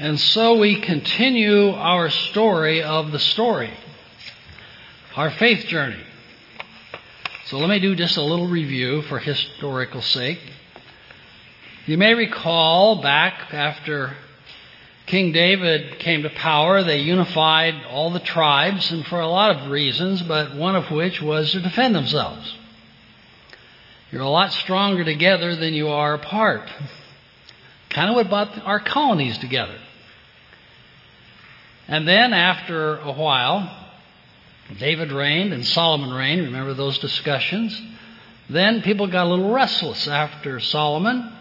And so we continue our story of the story, our faith journey. So let me do just a little review for historical sake. You may recall back after King David came to power, they unified all the tribes, and for a lot of reasons, but one of which was to defend themselves. You're a lot stronger together than you are apart. Kind of what brought our colonies together. And then, after a while, David reigned and Solomon reigned. Remember those discussions? Then people got a little restless after Solomon,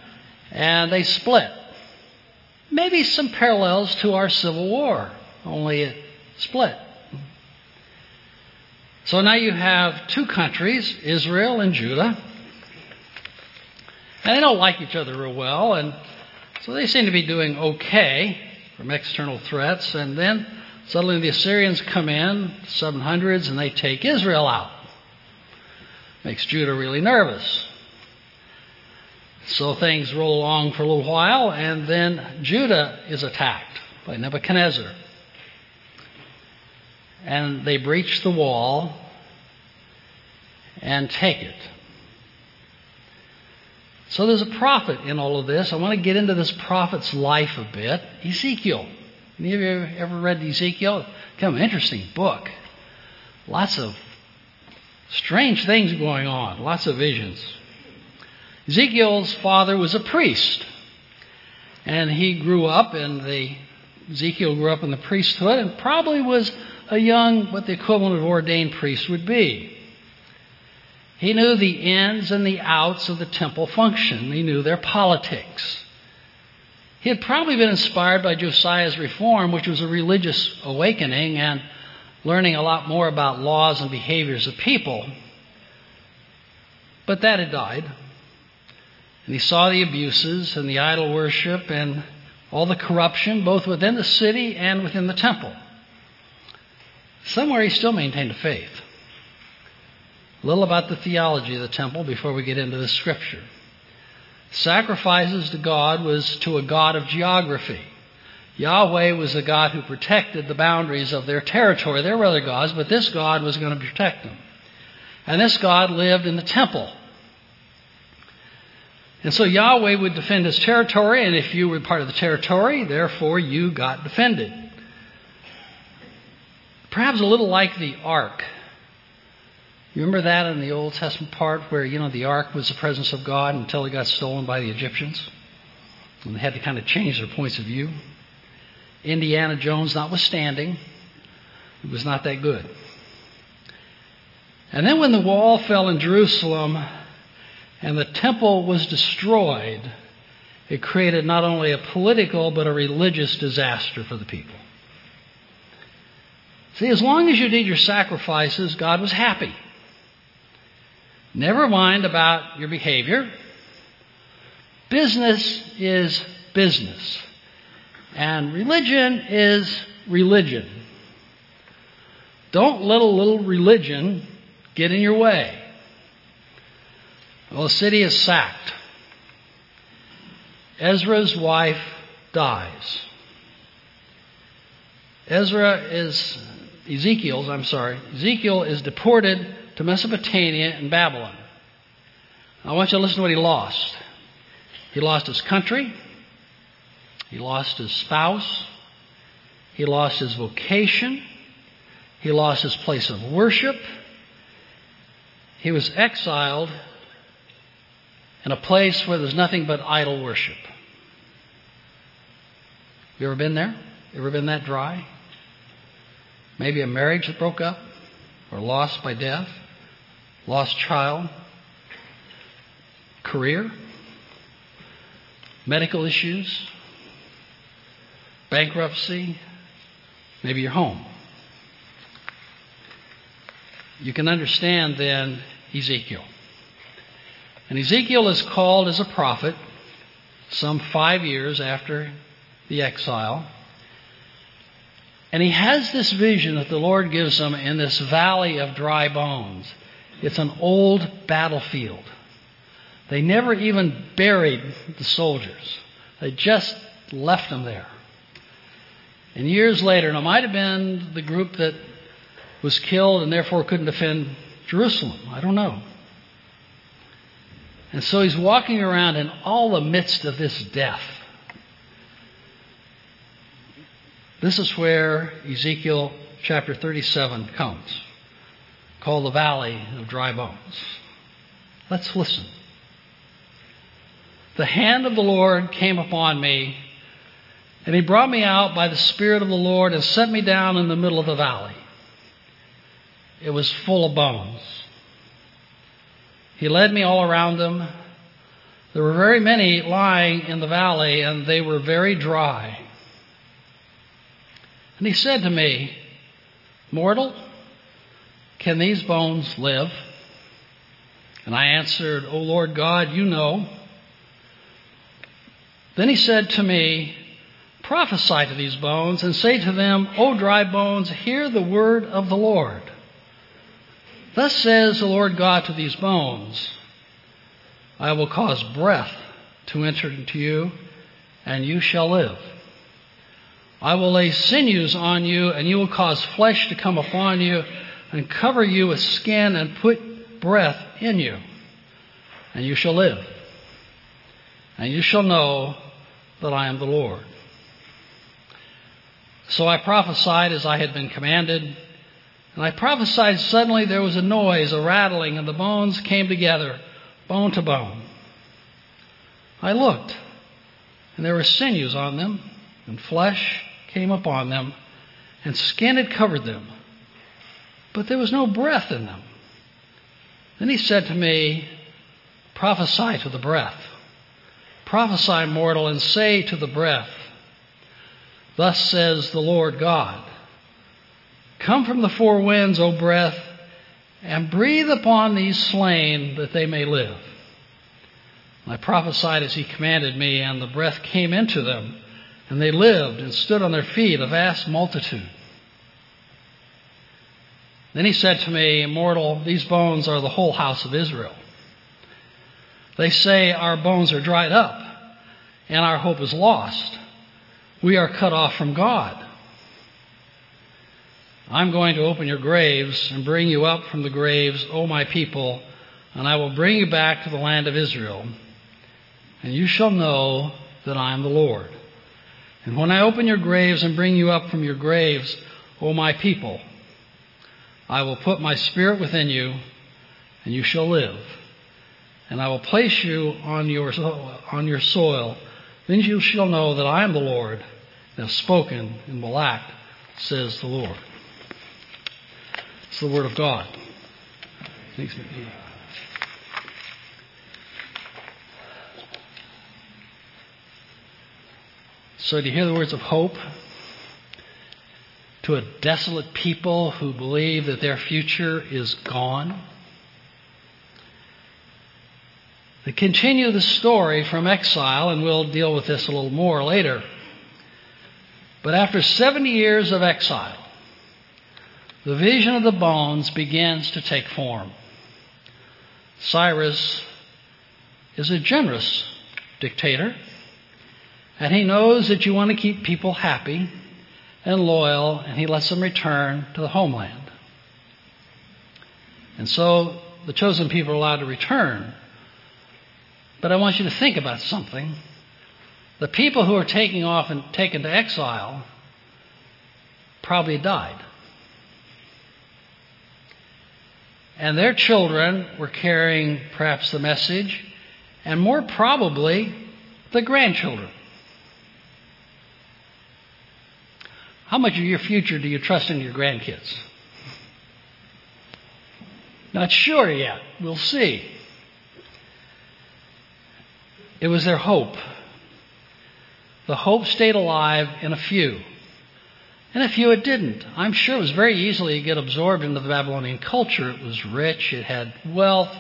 and they split. Maybe some parallels to our Civil War, only it split. So now you have two countries, Israel and Judah. And they don't like each other real well, and so they seem to be doing okay from external threats. And then suddenly the Assyrians come in, 700s, and they take Israel out. Makes Judah really nervous. So things roll along for a little while, and then Judah is attacked by Nebuchadnezzar. And they breach the wall and take it. So there's a prophet in all of this. I want to get into this prophet's life a bit. Ezekiel. Any of you ever read Ezekiel? Kind of an interesting book. Lots of strange things going on, lots of visions. Ezekiel's father was a priest, and he grew up in the Ezekiel grew up in the priesthood and probably was a young, what the equivalent of ordained priest would be. He knew the ins and the outs of the temple function. He knew their politics. He had probably been inspired by Josiah's reform, which was a religious awakening and learning a lot more about laws and behaviors of people. But that had died. And he saw the abuses and the idol worship and all the corruption, both within the city and within the temple. Somewhere he still maintained a faith. A little about the theology of the temple before we get into the scripture. Sacrifices to God was to a God of geography. Yahweh was the God who protected the boundaries of their territory. There were other gods, but this God was going to protect them. And this God lived in the temple. And so Yahweh would defend his territory, and if you were part of the territory, therefore you got defended. Perhaps a little like the ark you remember that in the Old Testament part where, you know, the ark was the presence of God until it got stolen by the Egyptians? And they had to kind of change their points of view. Indiana Jones notwithstanding, it was not that good. And then when the wall fell in Jerusalem and the temple was destroyed, it created not only a political but a religious disaster for the people. See, as long as you did your sacrifices, God was happy. Never mind about your behavior. Business is business. And religion is religion. Don't let a little religion get in your way. Well, the city is sacked. Ezra's wife dies. Ezra is, Ezekiel's, I'm sorry, Ezekiel is deported to Mesopotamia and Babylon. I want you to listen to what he lost. He lost his country, he lost his spouse, he lost his vocation, he lost his place of worship. He was exiled in a place where there's nothing but idol worship. You ever been there? Ever been that dry? Maybe a marriage that broke up or lost by death? Lost child, career, medical issues, bankruptcy, maybe your home. You can understand then Ezekiel. And Ezekiel is called as a prophet some five years after the exile. And he has this vision that the Lord gives him in this valley of dry bones. It's an old battlefield. They never even buried the soldiers, they just left them there. And years later, and it might have been the group that was killed and therefore couldn't defend Jerusalem. I don't know. And so he's walking around in all the midst of this death. This is where Ezekiel chapter 37 comes, called the Valley of Dry Bones. Let's listen. The hand of the Lord came upon me, and he brought me out by the Spirit of the Lord and set me down in the middle of the valley. It was full of bones. He led me all around them. There were very many lying in the valley, and they were very dry. And he said to me, Mortal, can these bones live? And I answered, O Lord God, you know. Then he said to me, Prophesy to these bones and say to them, O dry bones, hear the word of the Lord. Thus says the Lord God to these bones I will cause breath to enter into you, and you shall live. I will lay sinews on you, and you will cause flesh to come upon you, and cover you with skin, and put breath in you, and you shall live. And you shall know that I am the Lord. So I prophesied as I had been commanded. And I prophesied suddenly there was a noise, a rattling, and the bones came together, bone to bone. I looked, and there were sinews on them, and flesh came upon them, and skin had covered them, but there was no breath in them. Then he said to me, Prophesy to the breath. Prophesy, mortal, and say to the breath, Thus says the Lord God Come from the four winds, O breath, and breathe upon these slain that they may live. I prophesied as he commanded me, and the breath came into them, and they lived and stood on their feet, a vast multitude. Then he said to me, Immortal, these bones are the whole house of Israel. They say, Our bones are dried up, and our hope is lost. We are cut off from God. I'm going to open your graves and bring you up from the graves, O my people, and I will bring you back to the land of Israel. And you shall know that I am the Lord. And when I open your graves and bring you up from your graves, O my people, I will put my spirit within you, and you shall live. And I will place you on your, on your soil. Then you shall know that I am the Lord, and have spoken and will act, says the Lord. It's the Word of God. Thanks, McGee. So, do you hear the words of hope? To a desolate people who believe that their future is gone? They continue the story from exile, and we'll deal with this a little more later. But after 70 years of exile, the vision of the bones begins to take form. Cyrus is a generous dictator, and he knows that you want to keep people happy and loyal, and he lets them return to the homeland. And so the chosen people are allowed to return. But I want you to think about something. The people who are taking off and taken to exile probably died. And their children were carrying perhaps the message, and more probably, the grandchildren. How much of your future do you trust in your grandkids? Not sure yet. We'll see. It was their hope. The hope stayed alive in a few. And a few it didn't. I'm sure it was very easily to get absorbed into the Babylonian culture. It was rich, it had wealth,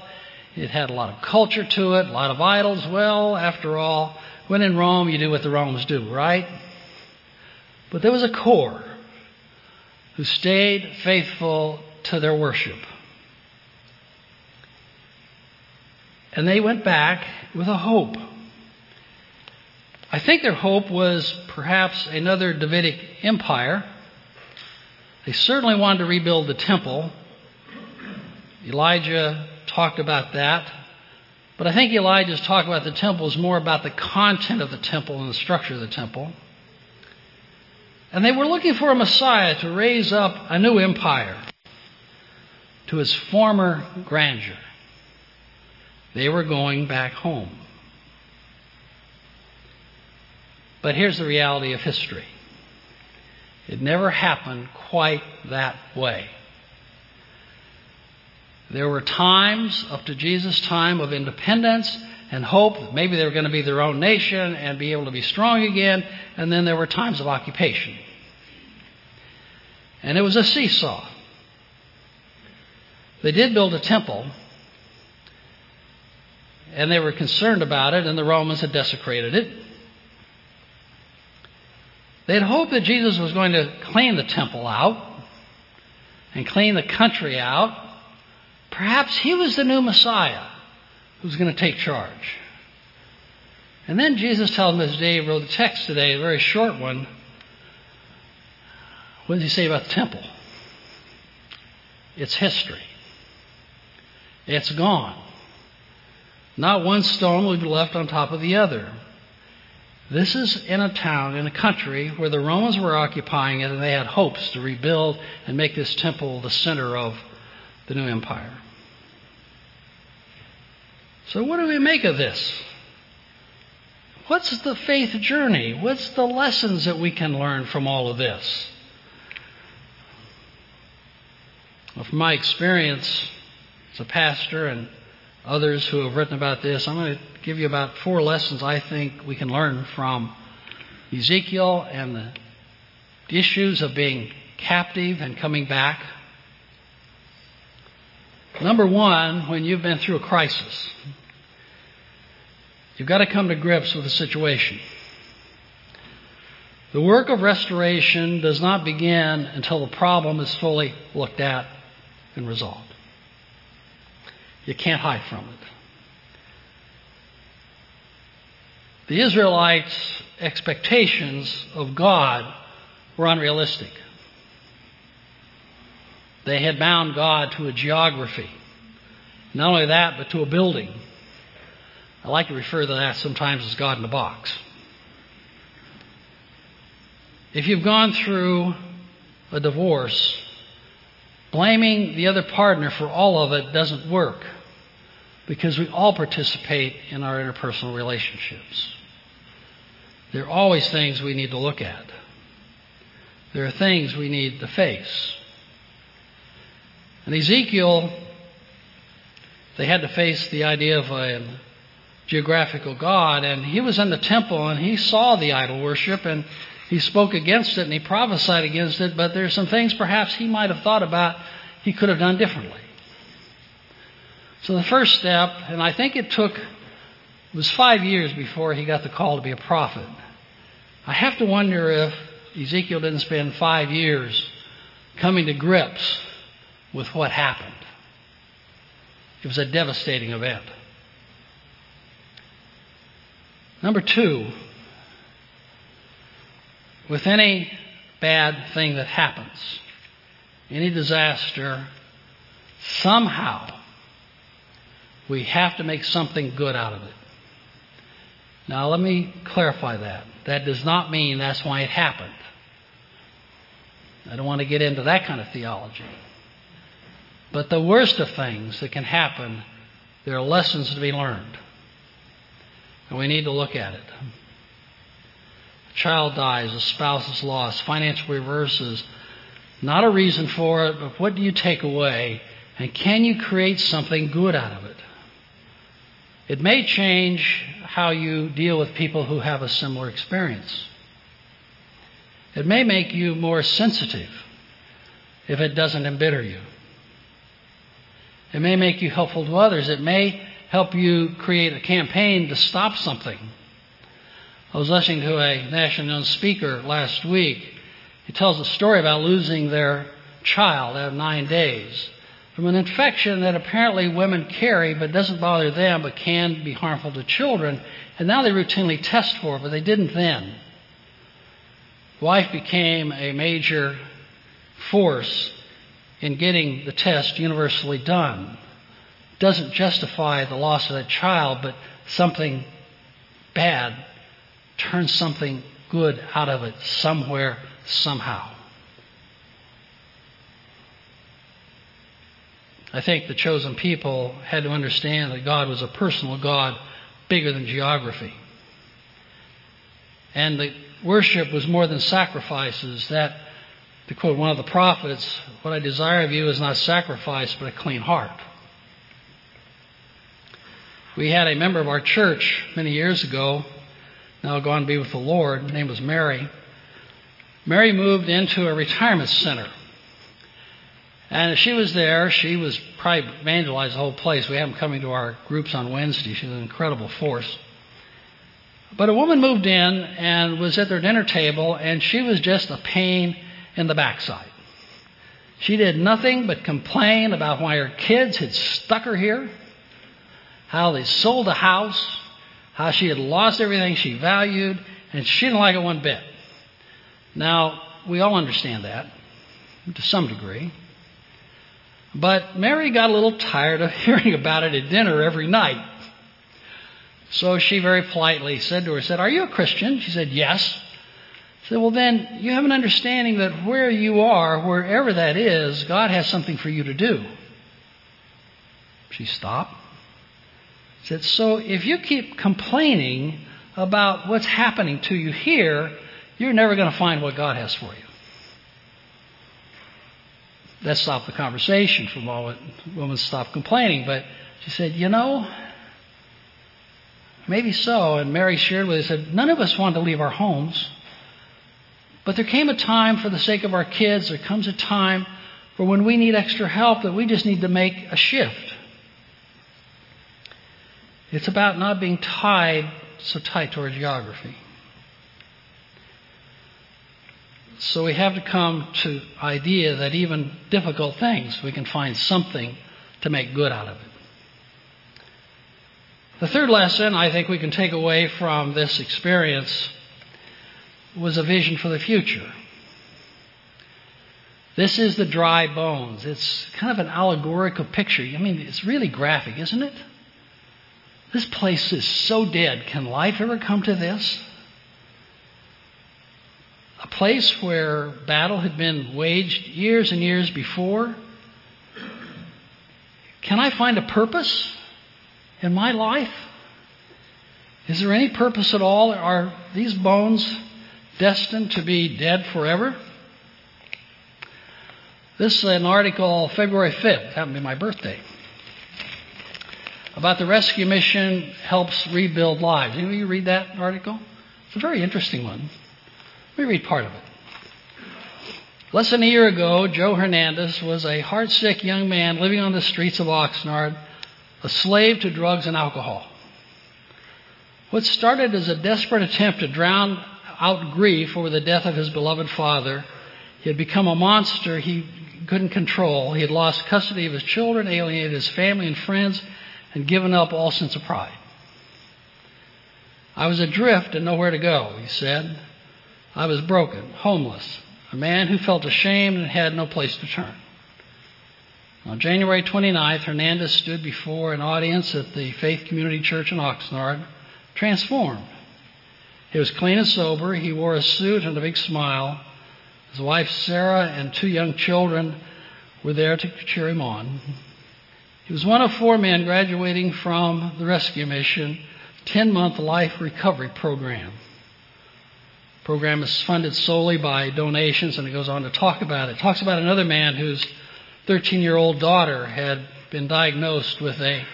it had a lot of culture to it, a lot of idols. Well, after all, when in Rome, you do what the Romans do, right? But there was a core who stayed faithful to their worship. And they went back with a hope. I think their hope was perhaps another Davidic empire. They certainly wanted to rebuild the temple. Elijah talked about that. But I think Elijah's talk about the temple is more about the content of the temple and the structure of the temple. And they were looking for a Messiah to raise up a new empire to its former grandeur. They were going back home. But here's the reality of history it never happened quite that way. There were times up to Jesus' time of independence and hope that maybe they were going to be their own nation and be able to be strong again, and then there were times of occupation. And it was a seesaw. They did build a temple, and they were concerned about it, and the Romans had desecrated it. They had hoped that Jesus was going to clean the temple out and clean the country out Perhaps he was the new Messiah who's going to take charge. And then Jesus tells them, as Dave wrote the text today, a very short one, what does he say about the temple? It's history. It's gone. Not one stone will be left on top of the other. This is in a town, in a country where the Romans were occupying it and they had hopes to rebuild and make this temple the center of the new empire. So, what do we make of this? What's the faith journey? What's the lessons that we can learn from all of this? Well, from my experience as a pastor and others who have written about this, I'm going to give you about four lessons I think we can learn from Ezekiel and the issues of being captive and coming back. Number one, when you've been through a crisis, you've got to come to grips with the situation. The work of restoration does not begin until the problem is fully looked at and resolved. You can't hide from it. The Israelites' expectations of God were unrealistic. They had bound God to a geography. Not only that, but to a building. I like to refer to that sometimes as God in a box. If you've gone through a divorce, blaming the other partner for all of it doesn't work because we all participate in our interpersonal relationships. There are always things we need to look at. There are things we need to face. And Ezekiel, they had to face the idea of a geographical God, and he was in the temple and he saw the idol worship and he spoke against it and he prophesied against it, but there's some things perhaps he might have thought about he could have done differently. So the first step, and I think it took it was five years before he got the call to be a prophet. I have to wonder if Ezekiel didn't spend five years coming to grips with what happened. It was a devastating event. Number two, with any bad thing that happens, any disaster, somehow we have to make something good out of it. Now, let me clarify that. That does not mean that's why it happened. I don't want to get into that kind of theology. But the worst of things that can happen, there are lessons to be learned. And we need to look at it. A child dies, a spouse is lost, financial reverses. Not a reason for it, but what do you take away? And can you create something good out of it? It may change how you deal with people who have a similar experience. It may make you more sensitive if it doesn't embitter you. It may make you helpful to others. It may help you create a campaign to stop something. I was listening to a national known speaker last week. He tells a story about losing their child at nine days from an infection that apparently women carry but doesn't bother them but can be harmful to children. And now they routinely test for it, but they didn't then. wife became a major force in getting the test universally done. Doesn't justify the loss of that child, but something bad turns something good out of it somewhere, somehow. I think the chosen people had to understand that God was a personal God, bigger than geography. And the worship was more than sacrifices. That, to quote one of the prophets, what I desire of you is not sacrifice, but a clean heart. We had a member of our church many years ago, now gone to be with the Lord. Her name was Mary. Mary moved into a retirement center. And she was there. She was probably evangelized the whole place. We have them coming to our groups on Wednesday. She's an incredible force. But a woman moved in and was at their dinner table, and she was just a pain in the backside. She did nothing but complain about why her kids had stuck her here, how they sold the house, how she had lost everything she valued, and she didn't like it one bit. Now, we all understand that to some degree. But Mary got a little tired of hearing about it at dinner every night. So she very politely said to her, said, Are you a Christian? She said, Yes. Said, Well, then you have an understanding that where you are, wherever that is, God has something for you to do. She stopped. Said, So if you keep complaining about what's happening to you here, you're never going to find what God has for you. That stopped the conversation for a moment. The woman stopped complaining, but she said, You know, maybe so. And Mary shared with us, said, None of us want to leave our homes. But there came a time, for the sake of our kids, there comes a time for when we need extra help that we just need to make a shift. It's about not being tied so tight to our geography. So we have to come to idea that even difficult things, we can find something to make good out of it. The third lesson I think we can take away from this experience was a vision for the future. This is the dry bones. It's kind of an allegorical picture. I mean, it's really graphic, isn't it? This place is so dead. Can life ever come to this? a place where battle had been waged years and years before. Can I find a purpose in my life? Is there any purpose at all? Are these bones destined to be dead forever? This is an article February 5th, happened to be my birthday, about the rescue mission helps rebuild lives. You read that article? It's a very interesting one. Let me read part of it. Less than a year ago, Joe Hernandez was a heartsick young man living on the streets of Oxnard, a slave to drugs and alcohol. What started as a desperate attempt to drown out grief over the death of his beloved father, he had become a monster he couldn't control. He had lost custody of his children, alienated his family and friends, and given up all sense of pride. I was adrift and nowhere to go, he said. I was broken, homeless, a man who felt ashamed and had no place to turn. On January 29th, Hernandez stood before an audience at the Faith Community Church in Oxnard, transformed. He was clean and sober. He wore a suit and a big smile. His wife, Sarah, and two young children were there to cheer him on. He was one of four men graduating from the rescue mission 10 month life recovery program program is funded solely by donations, and it goes on to talk about it. it talks about another man whose 13 year old daughter had been diagnosed with a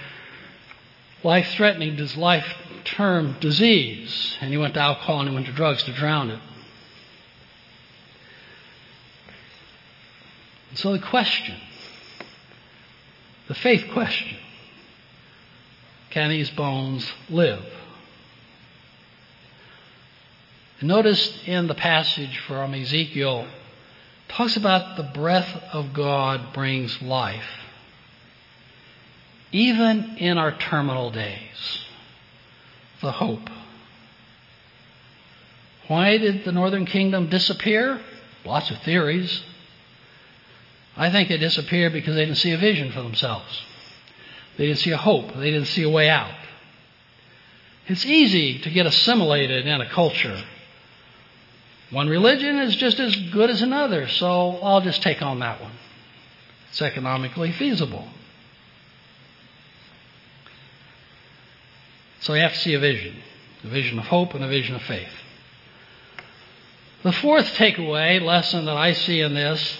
life threatening, does life term disease, and he went to alcohol and he went to drugs to drown it. so the question, the faith question, can these bones live? Notice in the passage from Ezekiel, talks about the breath of God brings life. Even in our terminal days, the hope. Why did the northern kingdom disappear? Lots of theories. I think they disappeared because they didn't see a vision for themselves. They didn't see a hope. They didn't see a way out. It's easy to get assimilated in a culture. One religion is just as good as another, so I'll just take on that one. It's economically feasible. So you have to see a vision a vision of hope and a vision of faith. The fourth takeaway lesson that I see in this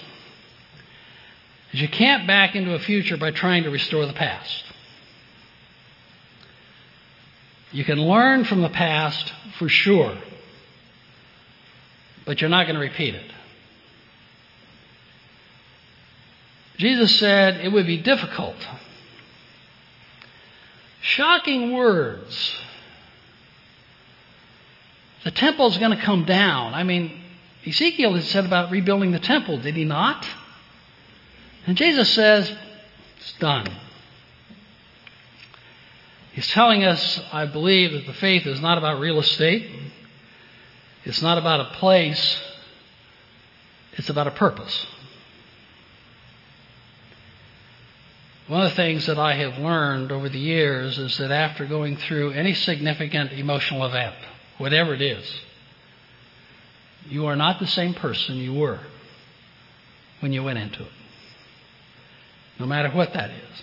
is you can't back into a future by trying to restore the past. You can learn from the past for sure, but you're not going to repeat it. Jesus said it would be difficult. Shocking words. The temple is going to come down. I mean, Ezekiel had said about rebuilding the temple, did he not? And Jesus says, it's done. He's telling us, I believe, that the faith is not about real estate. It's not about a place. It's about a purpose. One of the things that I have learned over the years is that after going through any significant emotional event, whatever it is, you are not the same person you were when you went into it no matter what that is.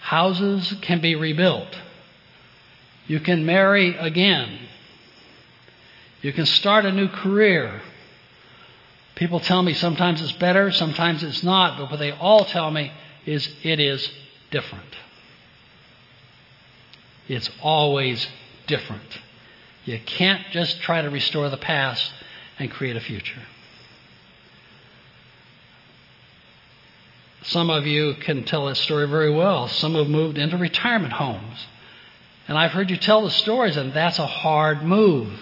Houses can be rebuilt. You can marry again. You can start a new career. People tell me sometimes it's better, sometimes it's not, but what they all tell me is it is different. It's always different. You can't just try to restore the past and create a future. Some of you can tell that story very well. Some have moved into retirement homes. And I've heard you tell the stories, and that's a hard move.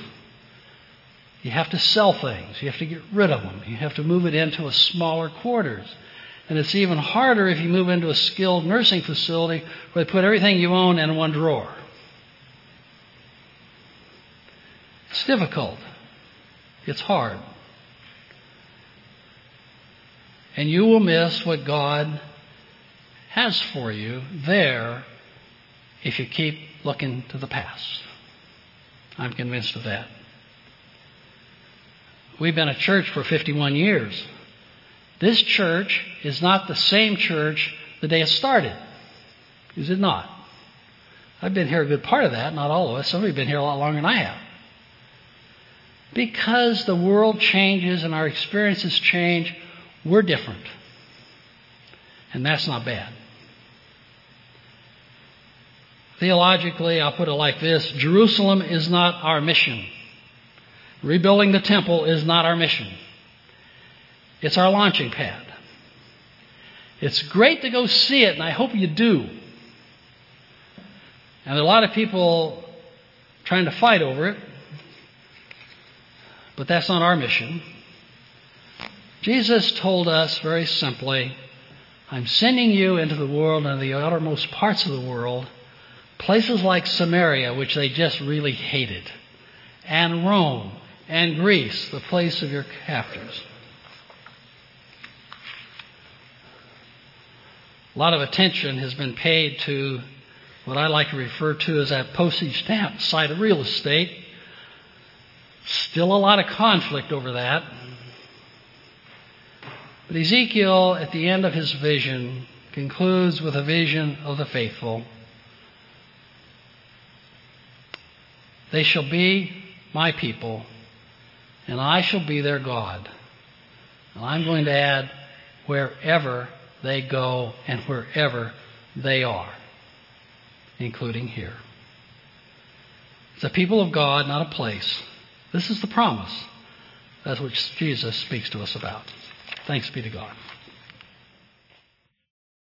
You have to sell things. You have to get rid of them. You have to move it into a smaller quarters. And it's even harder if you move into a skilled nursing facility where they put everything you own in one drawer. It's difficult. It's hard. And you will miss what God has for you there if you keep looking to the past. I'm convinced of that. We've been a church for 51 years. This church is not the same church the day it started. Is it not? I've been here a good part of that, not all of us. Some of you have been here a lot longer than I have. Because the world changes and our experiences change, we're different. And that's not bad. Theologically, I'll put it like this Jerusalem is not our mission. Rebuilding the temple is not our mission. It's our launching pad. It's great to go see it, and I hope you do. And there are a lot of people trying to fight over it, but that's not our mission. Jesus told us very simply, I'm sending you into the world and the outermost parts of the world, places like Samaria, which they just really hated, and Rome, and Greece, the place of your captors. A lot of attention has been paid to what I like to refer to as that postage stamp side of real estate. Still a lot of conflict over that. But Ezekiel, at the end of his vision, concludes with a vision of the faithful. They shall be my people, and I shall be their God. And I'm going to add wherever they go and wherever they are, including here. It's a people of God, not a place. This is the promise. That's what Jesus speaks to us about. Thanks be to God.